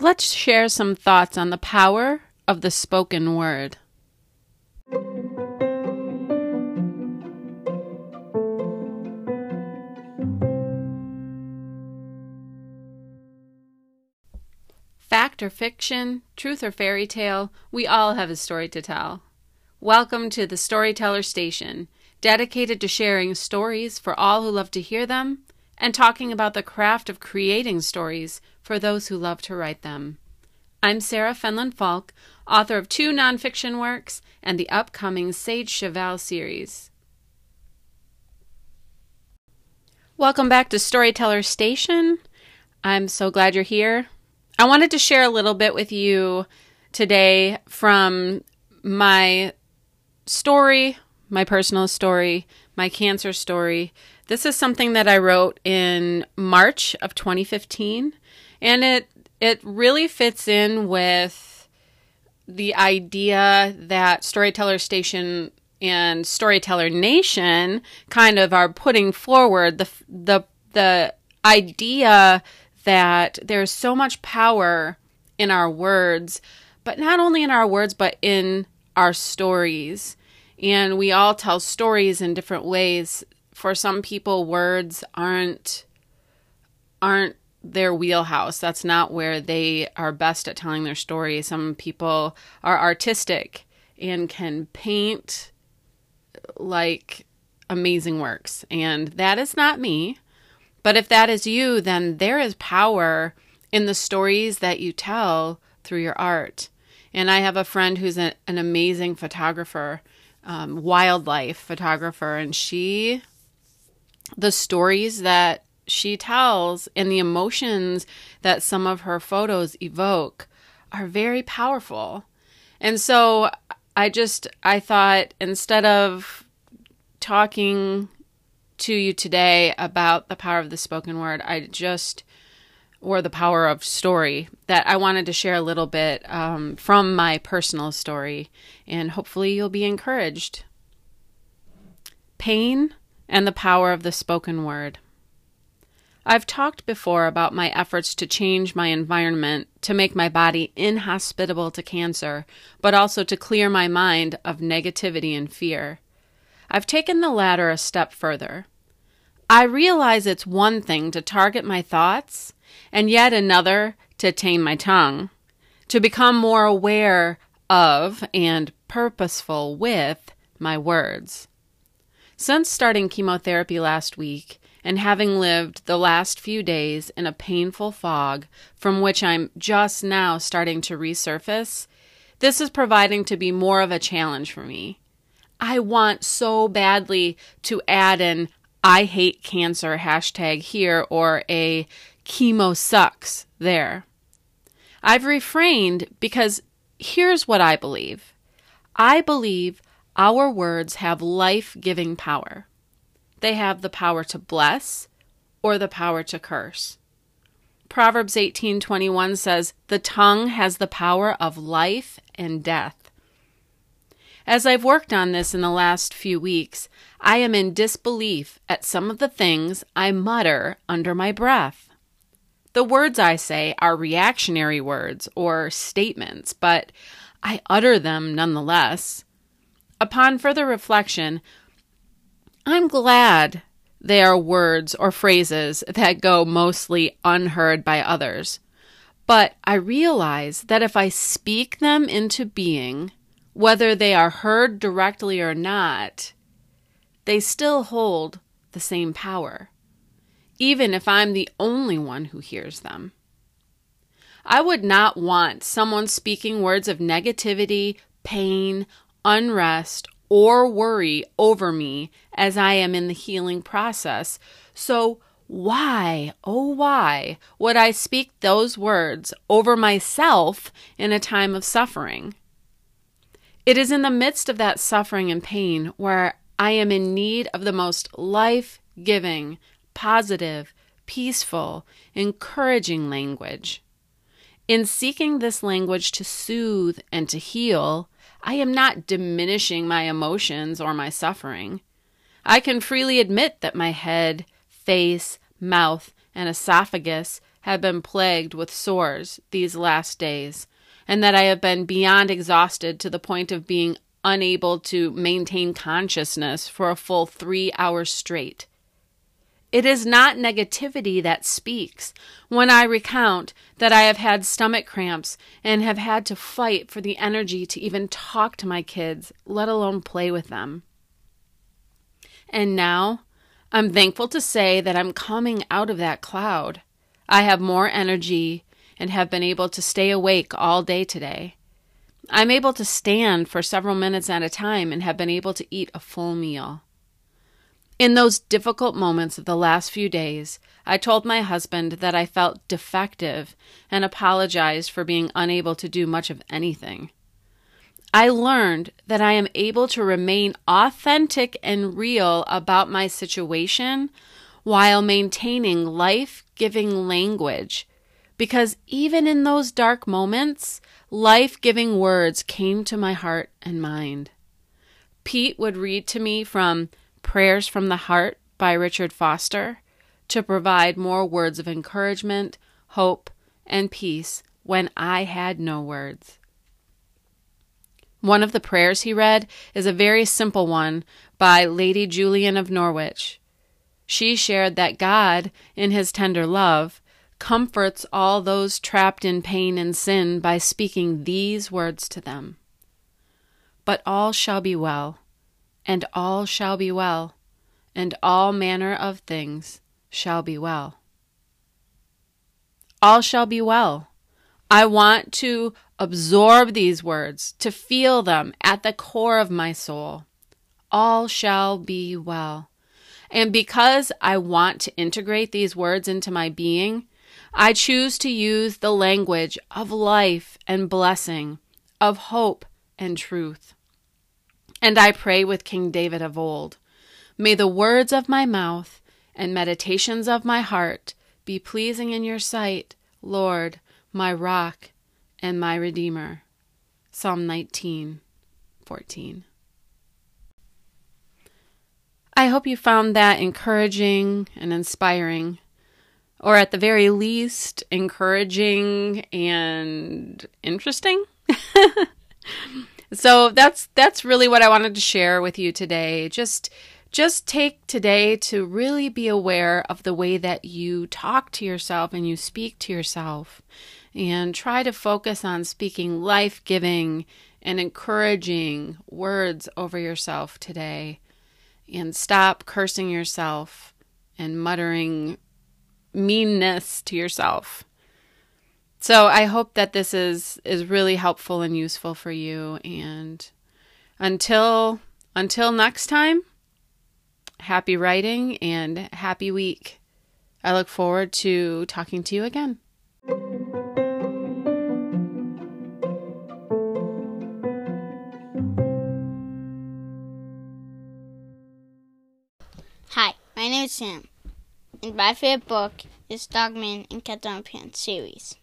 let's share some thoughts on the power of the spoken word. Fact or fiction, truth or fairy tale, we all have a story to tell. Welcome to the Storyteller Station, dedicated to sharing stories for all who love to hear them and talking about the craft of creating stories for those who love to write them. I'm Sarah Fenlon Falk, author of two nonfiction works and the upcoming Sage Cheval series. Welcome back to Storyteller Station. I'm so glad you're here. I wanted to share a little bit with you today from my story, my personal story, my cancer story. This is something that I wrote in March of 2015, and it it really fits in with the idea that Storyteller Station and Storyteller Nation kind of are putting forward the the the idea that there's so much power in our words, but not only in our words, but in our stories. And we all tell stories in different ways. For some people, words aren't aren't their wheelhouse. That's not where they are best at telling their story. Some people are artistic and can paint like amazing works. And that is not me. But if that is you, then there is power in the stories that you tell through your art. And I have a friend who's a, an amazing photographer, um, wildlife photographer, and she, the stories that she tells and the emotions that some of her photos evoke are very powerful. And so I just, I thought instead of talking to you today about the power of the spoken word. I just, or the power of story, that I wanted to share a little bit um, from my personal story, and hopefully you'll be encouraged. Pain and the power of the spoken word. I've talked before about my efforts to change my environment to make my body inhospitable to cancer, but also to clear my mind of negativity and fear. I've taken the latter a step further. I realize it's one thing to target my thoughts, and yet another to tame my tongue, to become more aware of and purposeful with my words. Since starting chemotherapy last week, and having lived the last few days in a painful fog from which I'm just now starting to resurface, this is proving to be more of a challenge for me. I want so badly to add an I hate cancer hashtag here or a chemo sucks there. I've refrained because here's what I believe I believe our words have life giving power. They have the power to bless or the power to curse. Proverbs 18:21 says, "The tongue has the power of life and death." As I've worked on this in the last few weeks, I am in disbelief at some of the things I mutter under my breath. The words I say are reactionary words or statements, but I utter them nonetheless. Upon further reflection, I'm glad they are words or phrases that go mostly unheard by others. But I realize that if I speak them into being, whether they are heard directly or not, they still hold the same power, even if I'm the only one who hears them. I would not want someone speaking words of negativity, pain, unrest, or worry over me as I am in the healing process. So, why, oh, why would I speak those words over myself in a time of suffering? It is in the midst of that suffering and pain where I am in need of the most life giving, positive, peaceful, encouraging language. In seeking this language to soothe and to heal, I am not diminishing my emotions or my suffering. I can freely admit that my head, face, mouth, and esophagus have been plagued with sores these last days, and that I have been beyond exhausted to the point of being unable to maintain consciousness for a full three hours straight. It is not negativity that speaks when I recount that I have had stomach cramps and have had to fight for the energy to even talk to my kids, let alone play with them. And now I'm thankful to say that I'm coming out of that cloud. I have more energy and have been able to stay awake all day today. I'm able to stand for several minutes at a time and have been able to eat a full meal. In those difficult moments of the last few days, I told my husband that I felt defective and apologized for being unable to do much of anything. I learned that I am able to remain authentic and real about my situation while maintaining life giving language. Because even in those dark moments, life giving words came to my heart and mind. Pete would read to me from Prayers from the Heart by Richard Foster to provide more words of encouragement, hope, and peace when I had no words. One of the prayers he read is a very simple one by Lady Julian of Norwich. She shared that God, in his tender love, comforts all those trapped in pain and sin by speaking these words to them But all shall be well and all shall be well, and all manner of things shall be well. All shall be well. I want to absorb these words, to feel them at the core of my soul. All shall be well. And because I want to integrate these words into my being, I choose to use the language of life and blessing, of hope and truth. And I pray with King David of old May the words of my mouth and meditations of my heart be pleasing in your sight, Lord, my rock and my redeemer. Psalm 19, 14. I hope you found that encouraging and inspiring, or at the very least, encouraging and interesting. So that's that's really what I wanted to share with you today. Just just take today to really be aware of the way that you talk to yourself and you speak to yourself and try to focus on speaking life-giving and encouraging words over yourself today and stop cursing yourself and muttering meanness to yourself. So I hope that this is is really helpful and useful for you and until until next time happy writing and happy week. I look forward to talking to you again. Hi, my name is Sam, and my favorite book is Dogman and Cat on Pants series.